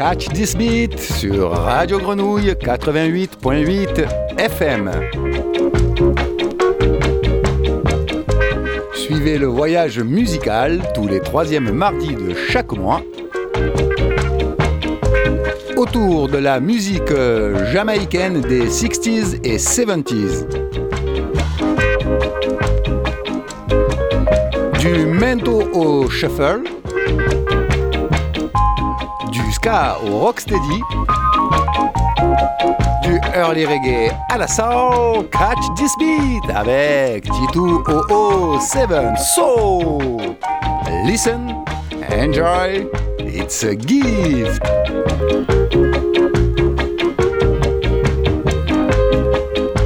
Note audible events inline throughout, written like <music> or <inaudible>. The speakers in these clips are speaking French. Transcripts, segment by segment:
Catch This Beat sur Radio Grenouille 88.8 FM. Suivez le voyage musical tous les troisièmes mardis de chaque mois autour de la musique jamaïcaine des 60s et 70s. Du mento au shuffle ska au rocksteady, du early reggae à la soul, catch this beat avec T200 So, listen, enjoy, it's a gift.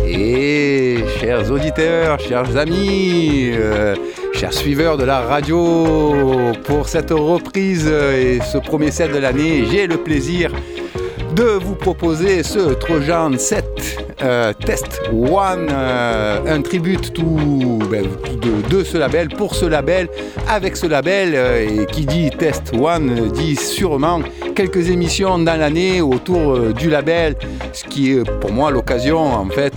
Et chers auditeurs, chers amis, euh, chers suiveurs de la radio, pour cette reprise et ce premier set de l'année, j'ai le plaisir de vous proposer ce Trojan 7 euh, Test One, euh, un tribute tout, ben, de, ce label, pour ce label, avec ce label, euh, et qui dit Test One dit sûrement quelques émissions dans l'année autour du label, ce qui est pour moi l'occasion en fait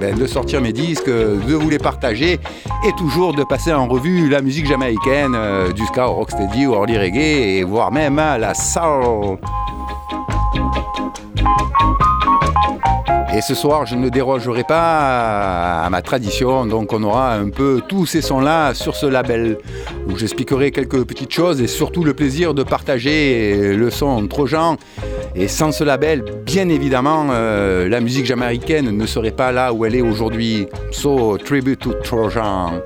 ben, de sortir mes disques, de vous les partager et toujours de passer en revue la musique jamaïcaine, du ska au rocksteady, au early reggae, et voire même à la soul. Et ce soir, je ne dérogerai pas à ma tradition, donc on aura un peu tous ces sons-là sur ce label, où j'expliquerai quelques petites choses et surtout le plaisir de partager le son Trojan. Et sans ce label, bien évidemment, euh, la musique jamaïcaine ne serait pas là où elle est aujourd'hui. So, tribute to Trojan.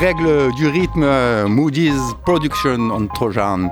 Règles du rythme Moody's Production on Trojan.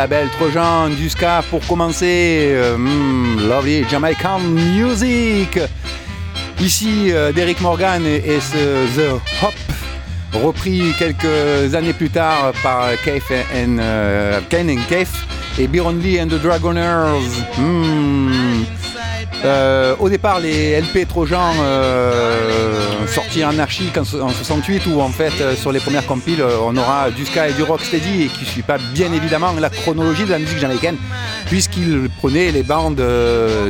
Label Trojan du ska pour commencer. Euh, hmm, lovely Jamaican Music. Ici, euh, Derek Morgan et, The Hop, repris quelques années plus tard par Keith and, uh, Ken and Keith et Byron Lee and the Dragoners. Hmm. Euh, au départ, les LP Trojan euh, sortis en en, 68, où en fait, euh, sur les premières compiles, on aura du ska et du rocksteady, et qui ne suit pas bien évidemment la chronologie de la musique jamaïcaine, puisqu'il prenait les bandes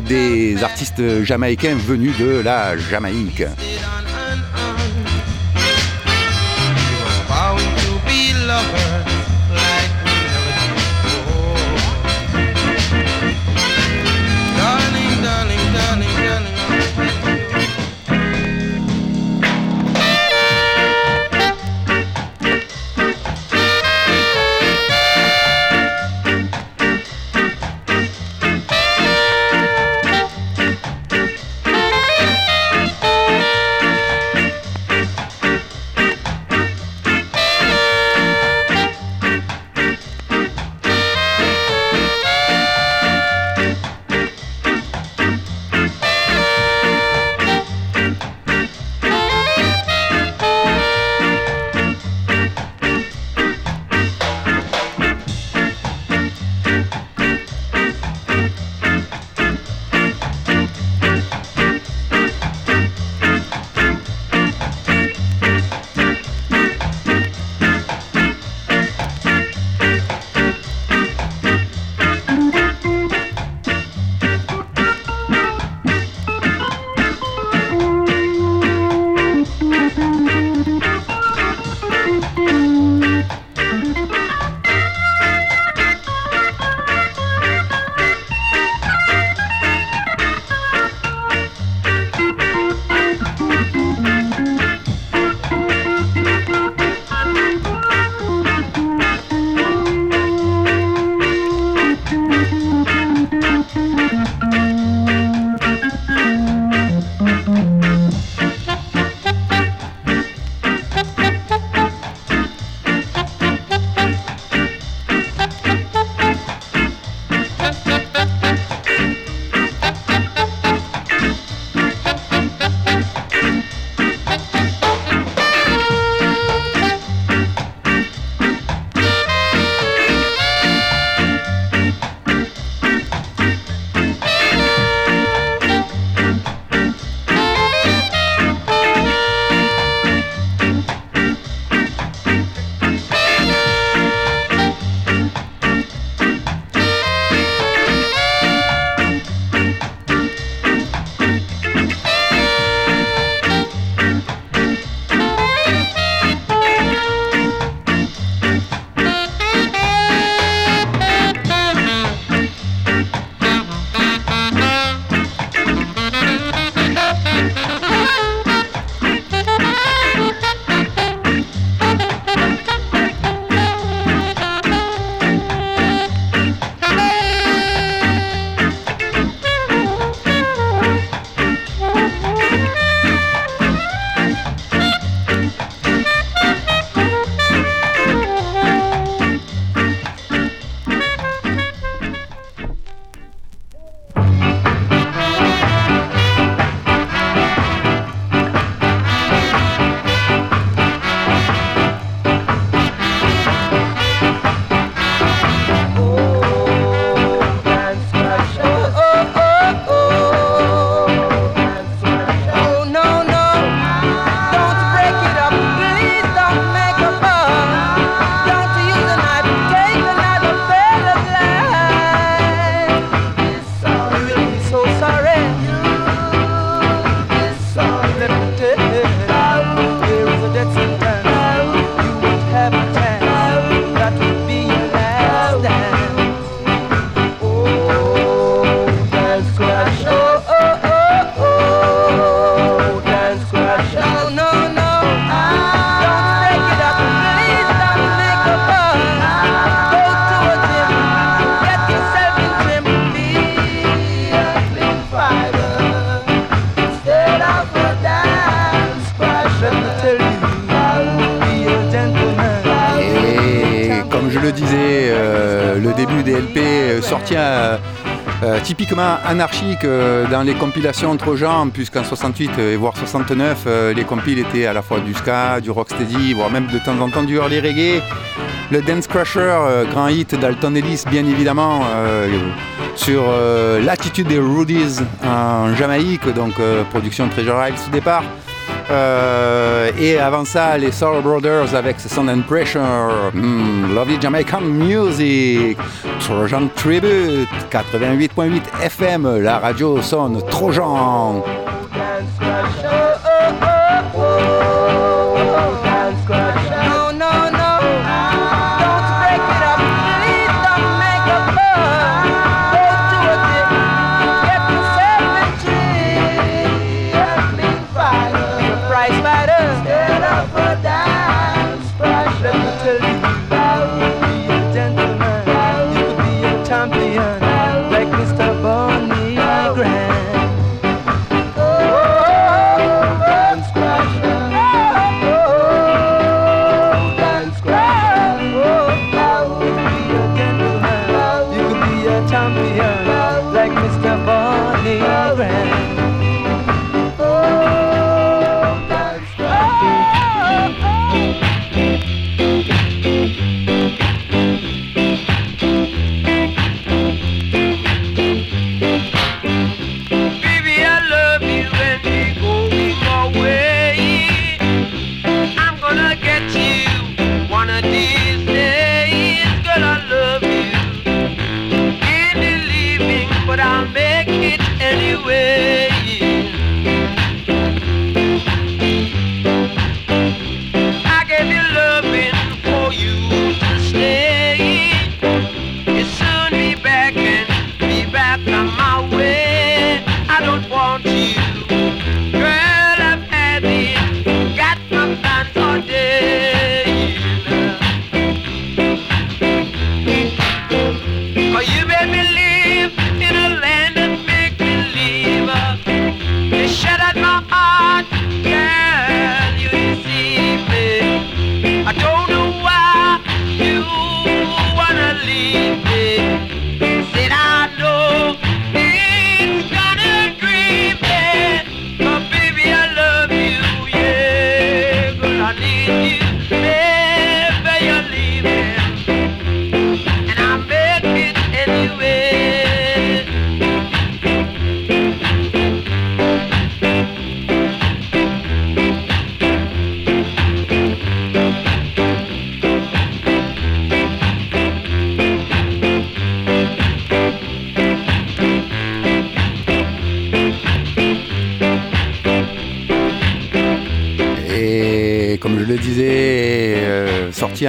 des artistes jamaïcains venus de la Jamaïque. Anarchique euh, dans les compilations entre gens, puisqu'en 68 et voire 69, euh, les compiles étaient à la fois du ska, du rocksteady, voire même de temps en temps du early reggae. Le Dance Crusher, euh, grand hit d'Alton Ellis, bien évidemment, sur l'attitude des Rudies en Jamaïque, donc production Treasure Isles au départ. Euh, et avant ça, les Soul Brothers avec Sound and Pressure, hmm, Lovely Jamaican Music, Trojan Tribute, 88.8 FM, la radio sonne Trojan.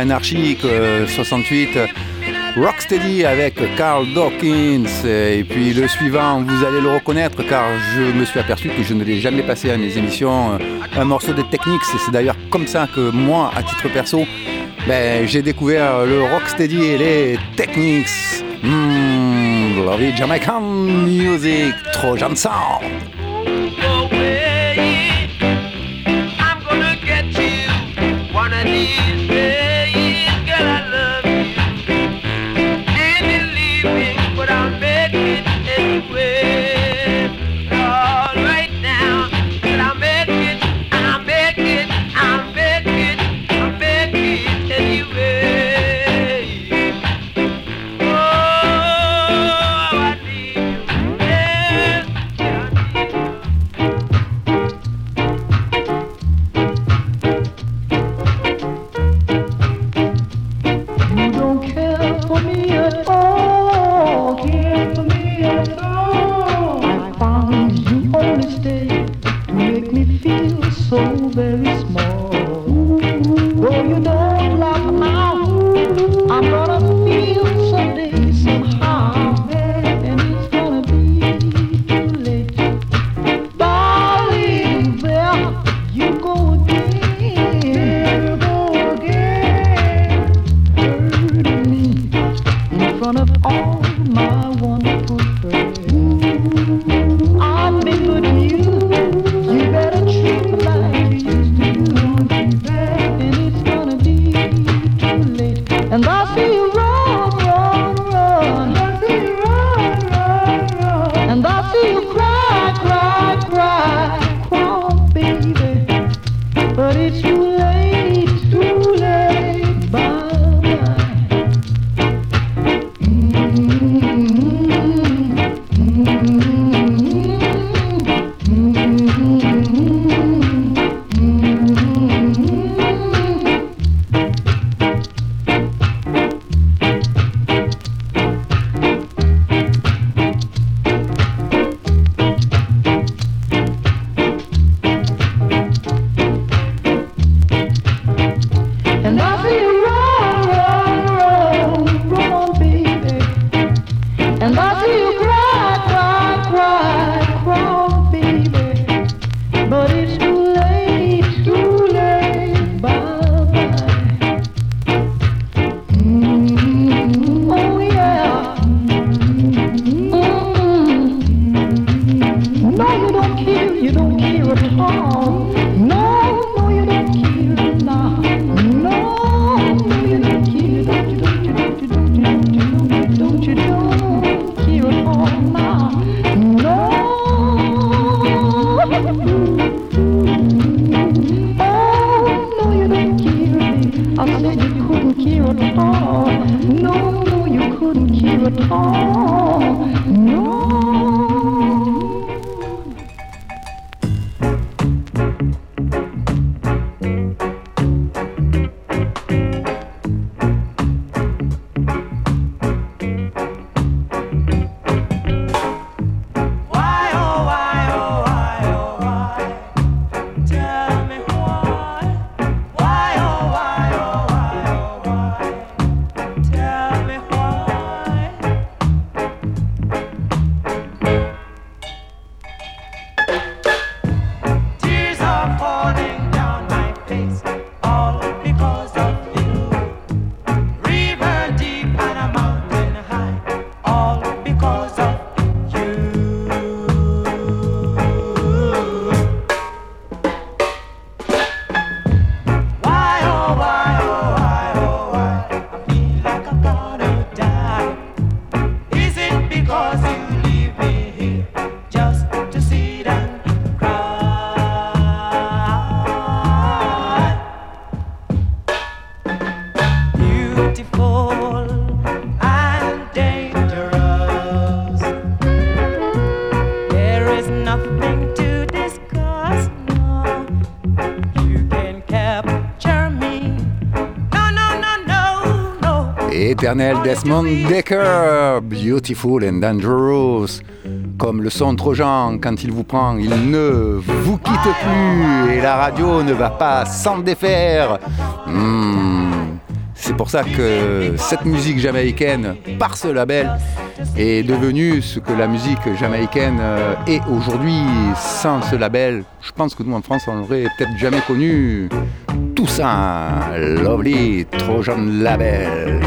Anarchique 68. Rocksteady avec Carl Dawkins. Et puis le suivant, vous allez le reconnaître car je me suis aperçu que je ne l'ai jamais passé à mes émissions. Un morceau de Technics. C'est d'ailleurs comme ça que moi, à titre perso, ben, j'ai découvert le Rocksteady et les Technics. Mmh, Jamaican music, trop Oh, no. Sens. Desmond Decker, Beautiful and Dangerous. Comme le son Trojan, quand il vous prend, il ne vous quitte plus et la radio ne va pas s'en défaire. Hmm. C'est pour ça que cette musique jamaïcaine, par ce label, est devenue ce que la musique jamaïcaine euh, est aujourd'hui. Sans ce label, je pense que nous en France, on n'aurait peut-être jamais connu tout ça. Lovely Trojan Label.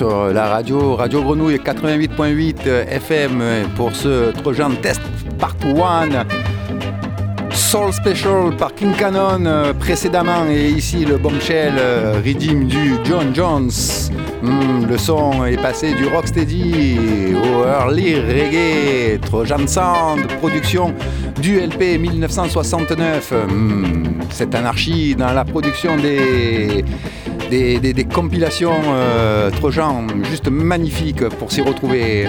Sur la radio, Radio Grenouille 88.8 FM pour ce Trojan Test Part 1 Soul Special par King Cannon euh, précédemment et ici le bombshell euh, Redeem du John Jones. Hmm, le son est passé du rocksteady au early reggae, Trojan Sound, production du LP 1969. Hmm, cette anarchie dans la production des des, compilations euh, Trojan juste magnifiques pour s'y retrouver.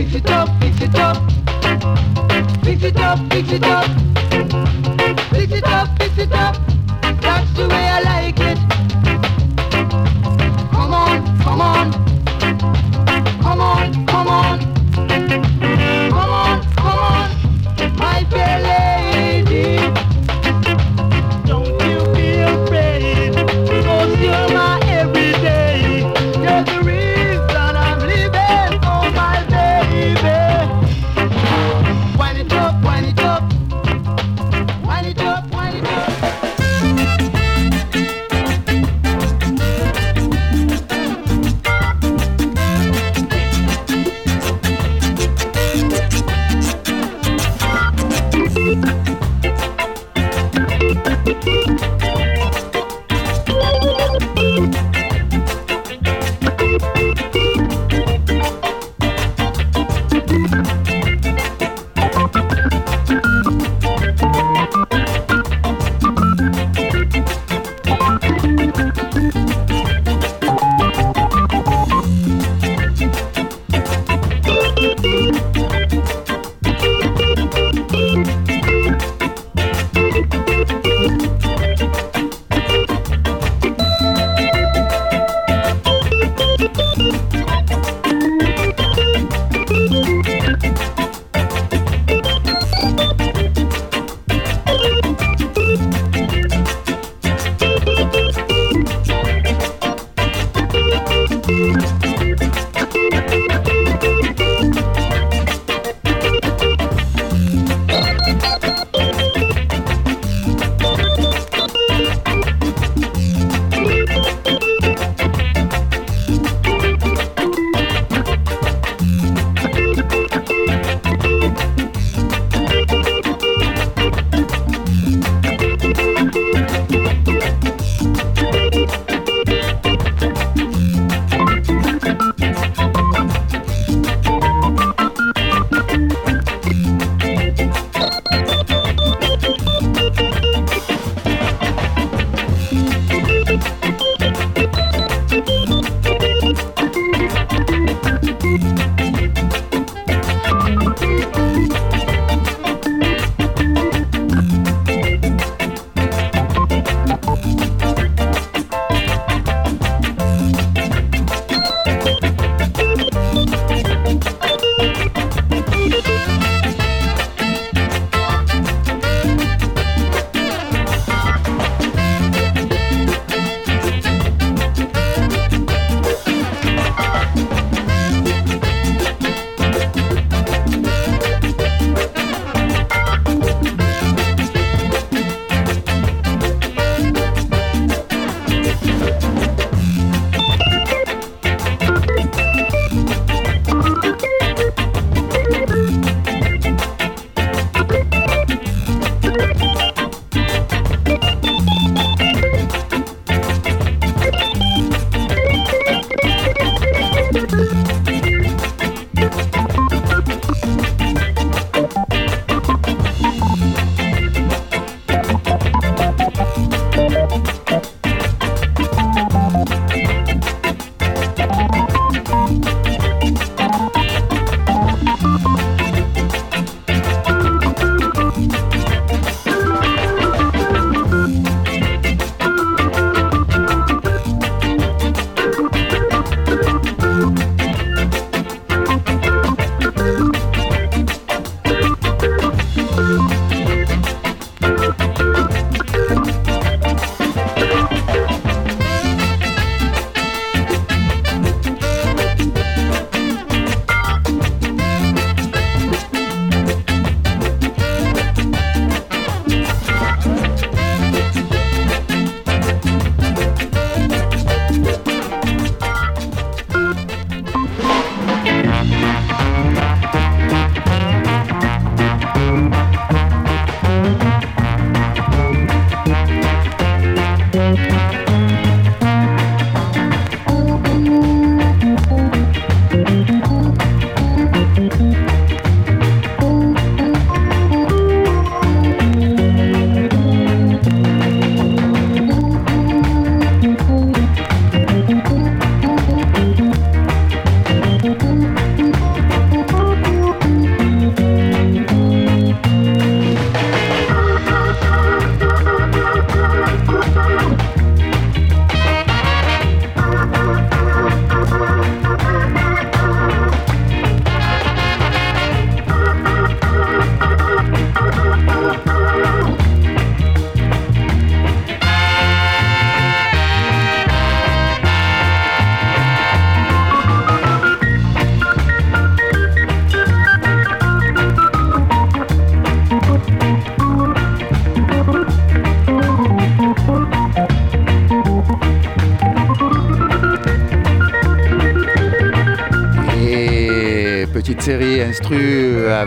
Fix it up, fix it up. Fix it up, fix it up.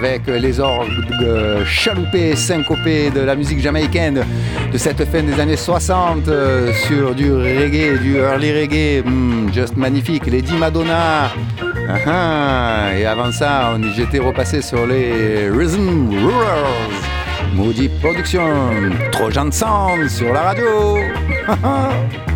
Avec les orgues chaloupés, syncopés de la musique jamaïcaine de cette fin des années 60 euh, sur du reggae, du early reggae, hmm, juste magnifique, les 10 Madonna. Ah, ah. et avant ça, j'étais repassé sur les Rhythm Rulers, Moody Production, Trojan Sound sur la radio. <laughs>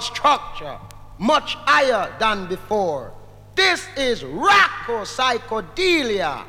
structure much higher than before. This is Rocco Psychedelia.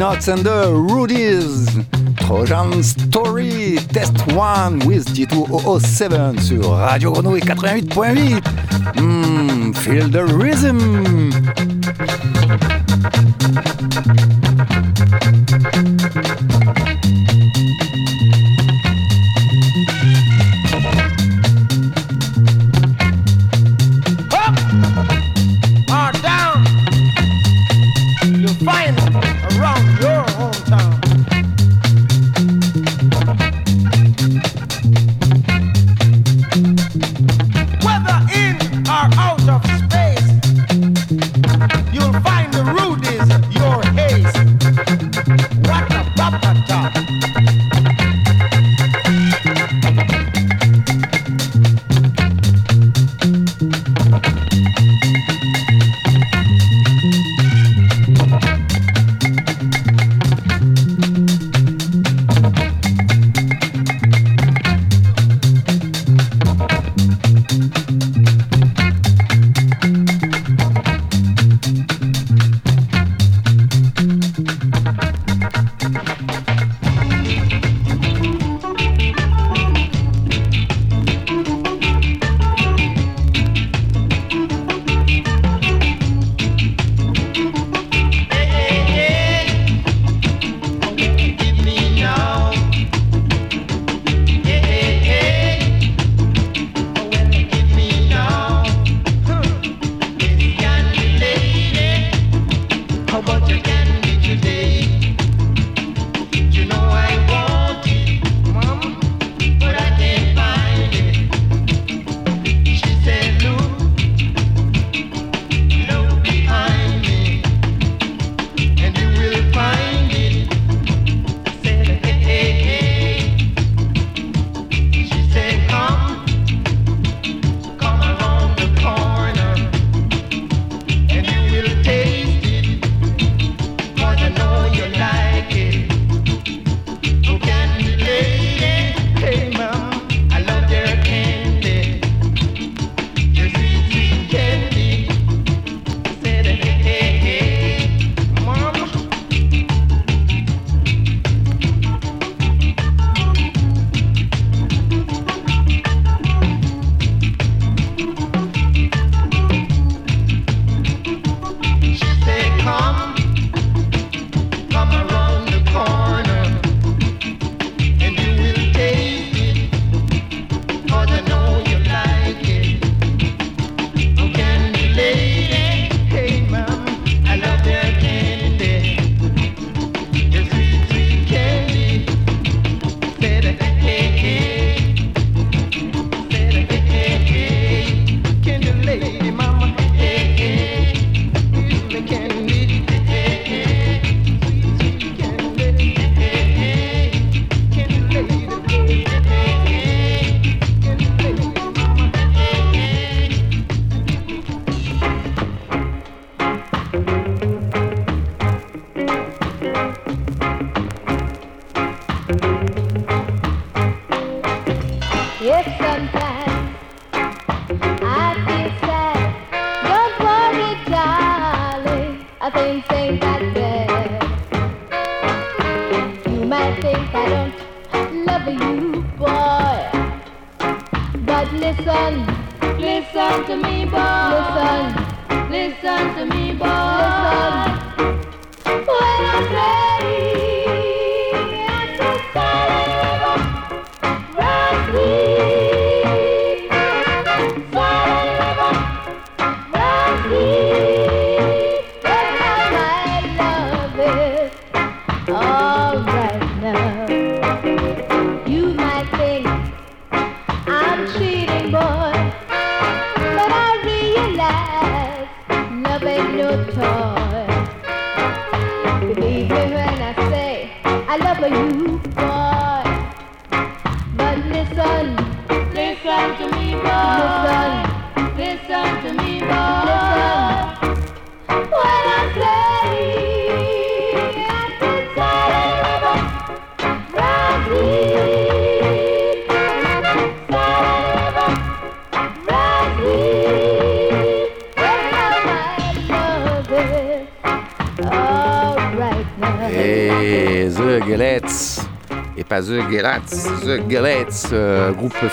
Nuts and the Rudies. Trojan Story Test 1 with G2007 sur Radio Grenouille 88.8. Hmm, feel the rhythm.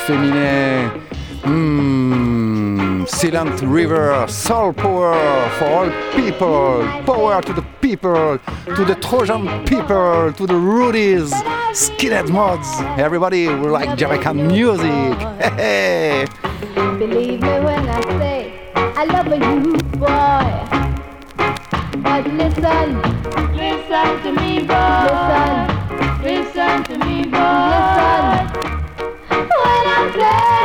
Féminin. Mm, Silent River, Soul Power for all people, power to the people, to the Trojan people, to the Rudies, Skinhead mods. Everybody will like Jamaican music. <laughs> Hey, hey. Believe me when I say I love you, boy. But listen, listen to me, boy. Listen. Listen to me, boy. Listen. Sempre!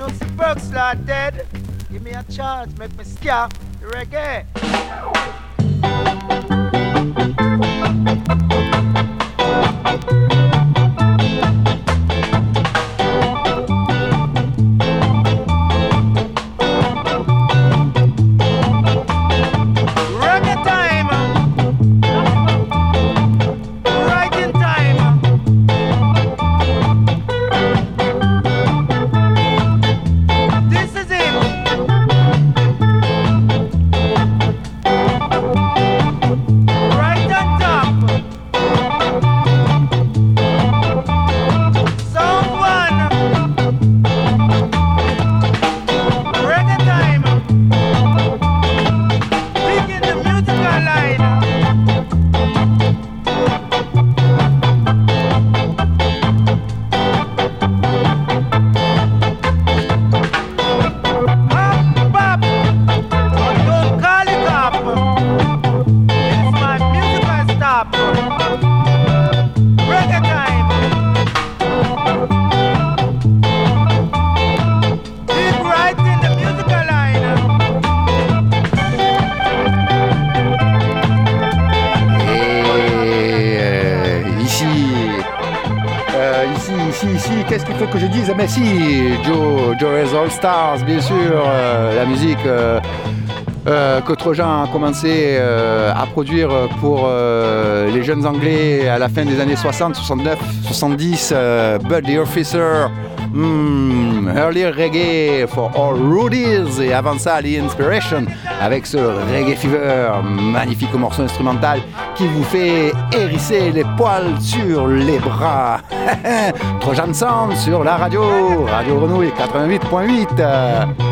Nussy Berg's like dead. Give me a chance, make me scare reggae. Stars, bien sûr, euh, la musique euh, euh, que Trojan a commencé à produire pour les jeunes Anglais à la fin des années 60, 69, 70, Buddy Officer, hmm, Early Reggae for All Rudies, et avant ça, The Inspiration, avec ce Reggae Fever, magnifique morceau instrumental qui vous fait hérisser les poils sur les bras. <laughs> Trojan Sound sur la radio, Radio Renouille 88.8.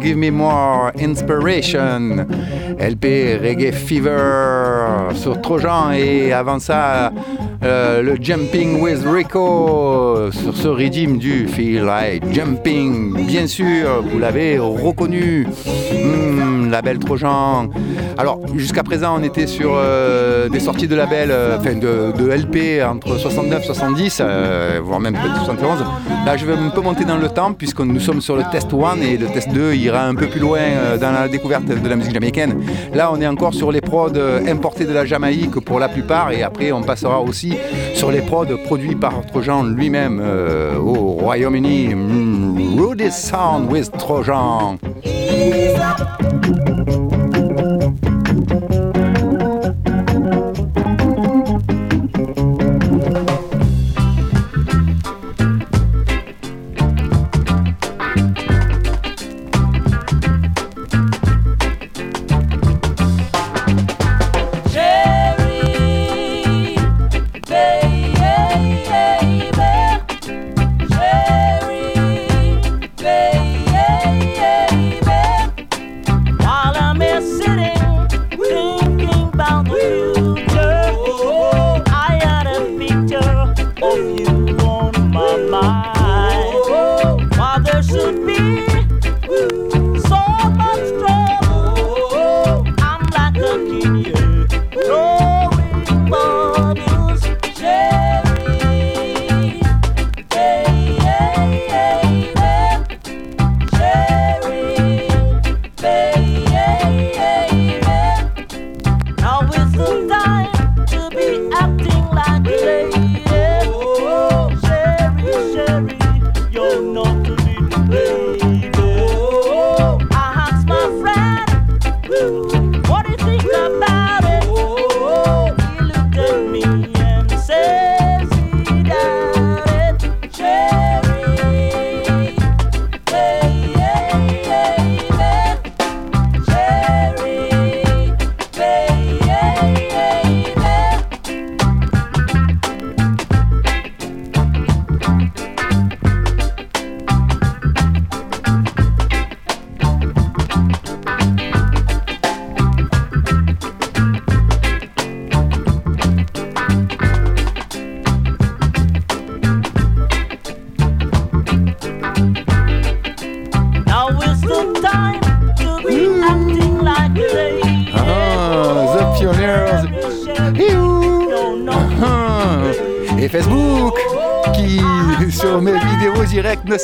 Give Me More Inspiration, LP Reggae Fever sur Trojan et avant ça euh, le Jumping with Rico sur ce rythme du Feel Like Jumping. Bien sûr, vous l'avez reconnu, la belle Trojan. Alors, jusqu'à présent, on était sur euh, des sorties de label, euh, enfin de, LP entre 69 70, voire même peut-être 71. Là, je vais un peu monter dans le temps puisque nous sommes sur le test 1 et le test 2 ira un peu plus loin euh, dans la découverte de la musique jamaïcaine. Là, on est encore sur les prods euh, importés de la Jamaïque pour la plupart et après, on passera aussi sur les prods produits par Trojan lui-même euh, au Royaume-Uni. Mm, Rudy Sound with Trojan.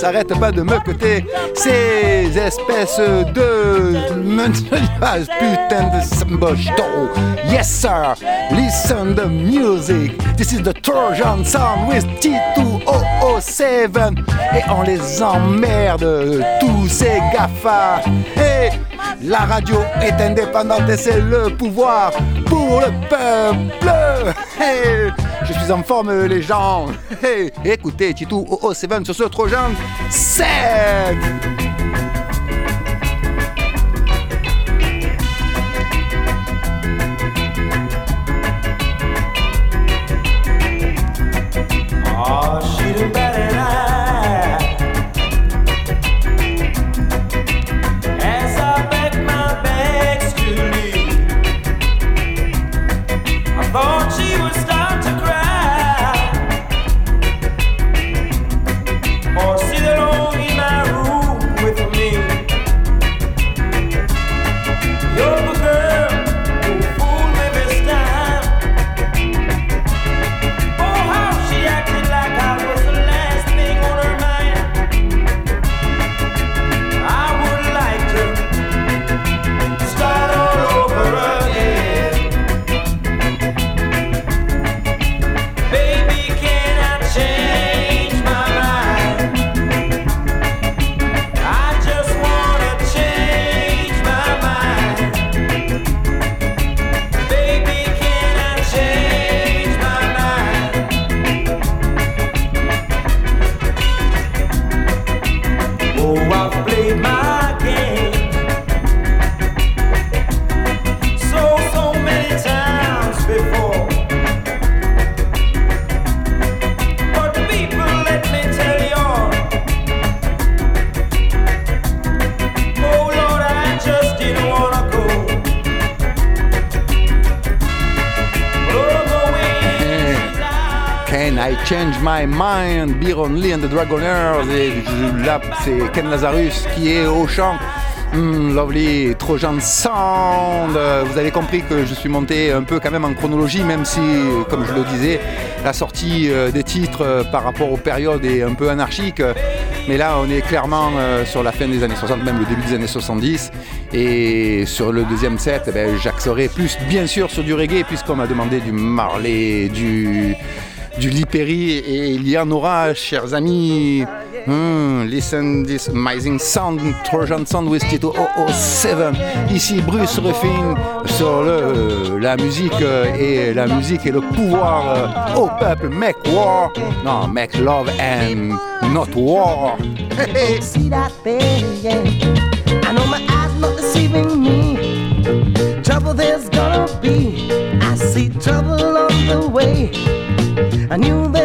S'arrête pas de me côté. Ces espèces de. Putain de Yes, sir. Listen the music. This is the Trojan sound with T2007. Et on les emmerde, tous ces GAFA. La radio est indépendante et c'est le pouvoir pour le peuple. Je suis en forme, les gens. écoutez, Titou oh, 7 sur ce Trojan 7. Change My Mind, Byron Lee and the Dragoners. Et là, c'est Ken Lazarus qui est au chant. Hmm, lovely Trojan Sound. Vous avez compris que je suis monté un peu quand même en chronologie, même si, comme je le disais, la sortie euh, des titres euh, par rapport aux périodes est un peu anarchique. Mais là, on est clairement euh, sur la fin des années 60, même le début des années 70. Et sur le deuxième set, eh ben, j'axerai plus, bien sûr, sur du reggae, puisqu'on m'a demandé du Marley, du du Liperi et il chers amis. Hmm, listen this amazing sound, Trojan Sound with Tito 007. Ici Bruce Ruffin sur le, la musique et la musique et le pouvoir au peuple. Make war, non, make love and not war. Deceiving <laughs> me. Trouble there's gonna be. I see trouble on the way. A new that.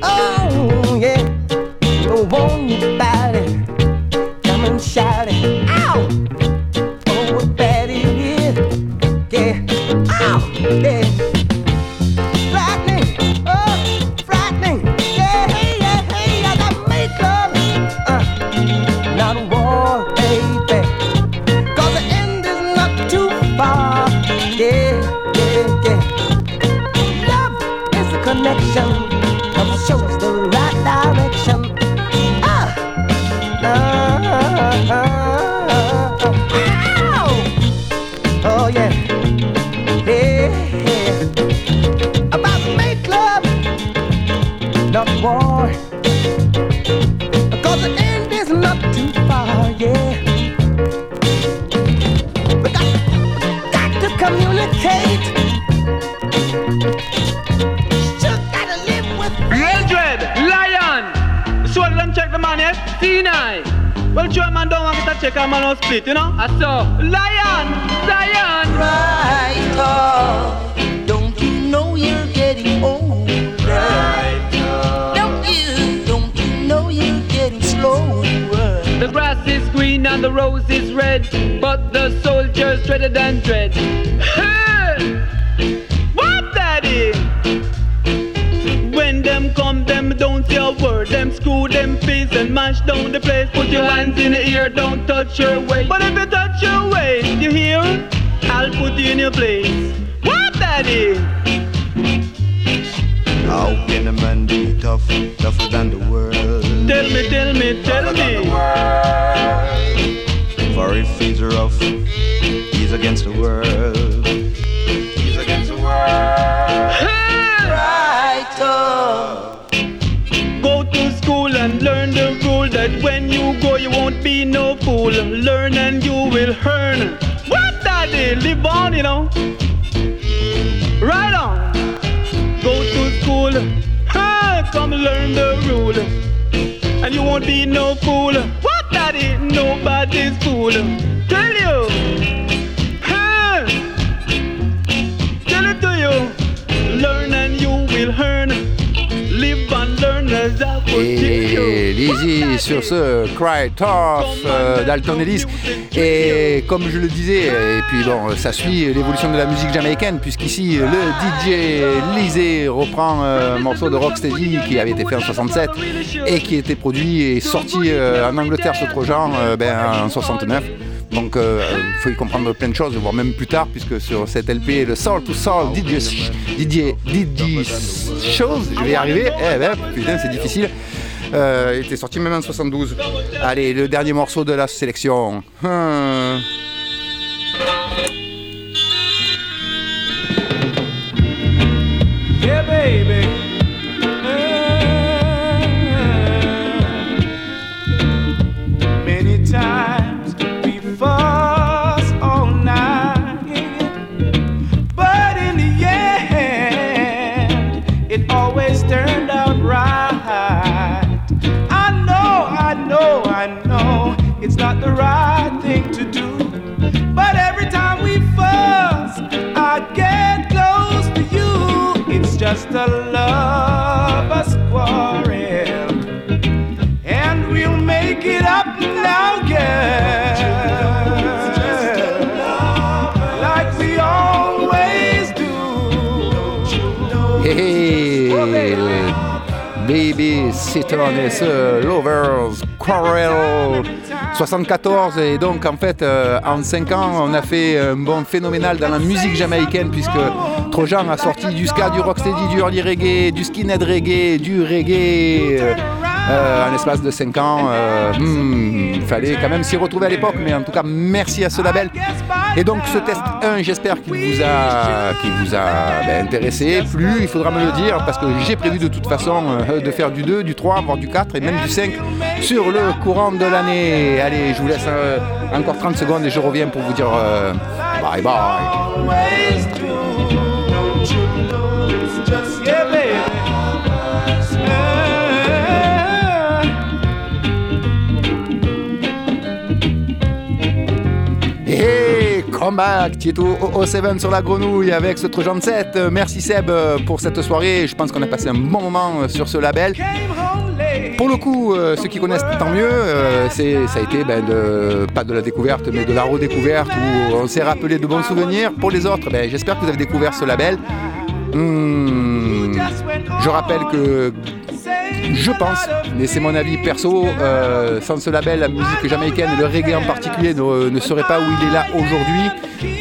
Oh, a man you know? I saw. Lion, Zion. Right off. Don't you know you're getting older? Oh. Don't you? Don't you know you're getting slower? The grass is green and the rose is red, but the soldiers dreaded and dread. Put your hands in the air, don't touch your waist. But if you touch your waist, you hear? I'll put you in your place. What, daddy? How can a man be tough, tougher than the world? Tell me, tell me, tell me. For if he's rough, you go, you won't be no fool. Learn and you will earn. What daddy? Live on, you know. Right on. Go to school. Ha! Come learn the rule. And you won't be no fool. What daddy? Nobody's fool. Tell you. Et Lizzy sur ce Cry Tough euh, d'Alton Ellis. Et comme je le disais, et puis bon, ça suit l'évolution de la musique jamaïcaine, puisqu'ici le DJ Lizzy reprend euh, un morceau de Rocksteady qui avait été fait en 67 et qui était produit et sorti euh, en Angleterre sur Trojan ben, en 69. Donc il faut y comprendre plein de choses, voire même plus tard, puisque sur cette LP, le Soul to Soul DJ, DJ, DJ Shows, je vais y arriver, eh ben, putain c'est difficile, euh, il était sorti même en 72. Allez, le dernier morceau de la sélection. Hum. Baby et ce Lovers Quarrel 74 et donc en fait euh, en 5 ans on a fait un bon phénoménal dans la musique jamaïcaine puisque Trojan a sorti du ska, du rocksteady, du early reggae, du skinhead reggae, du reggae euh, euh, en l'espace de 5 ans. euh, hmm, Il fallait quand même s'y retrouver à l'époque mais en tout cas merci à ce label. Et donc ce test 1 j'espère qu'il vous a, qu'il vous a ben, intéressé, plu, il faudra me le dire parce que j'ai prévu de toute façon euh, de faire du 2, du 3, voire du 4 et même du 5 sur le courant de l'année. Allez, je vous laisse euh, encore 30 secondes et je reviens pour vous dire euh, bye bye. Comeback, Tieto au 7 sur la grenouille avec ce Trojan de 7. Euh, Merci Seb euh, pour cette soirée. Je pense qu'on a passé un bon moment euh, sur ce label. Pour le coup, ceux qui connaissent tant mieux, ça a été ben, de- pas de la découverte, mais de la redécouverte où on s'est rappelé de bons souvenirs. Pour les autres, ben, j'espère que vous avez découvert ce label. Hmm, je rappelle que je pense, mais c'est mon avis perso, euh, sans ce label, la musique jamaïcaine le reggae en particulier ne, ne serait pas où il est là aujourd'hui.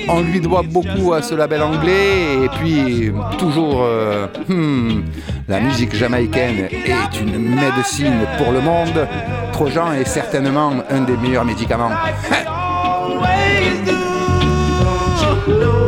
On lui doit beaucoup à ce label anglais et puis toujours, euh, hmm, la musique jamaïcaine est une médecine pour le monde. Trojan est certainement un des meilleurs médicaments. <laughs>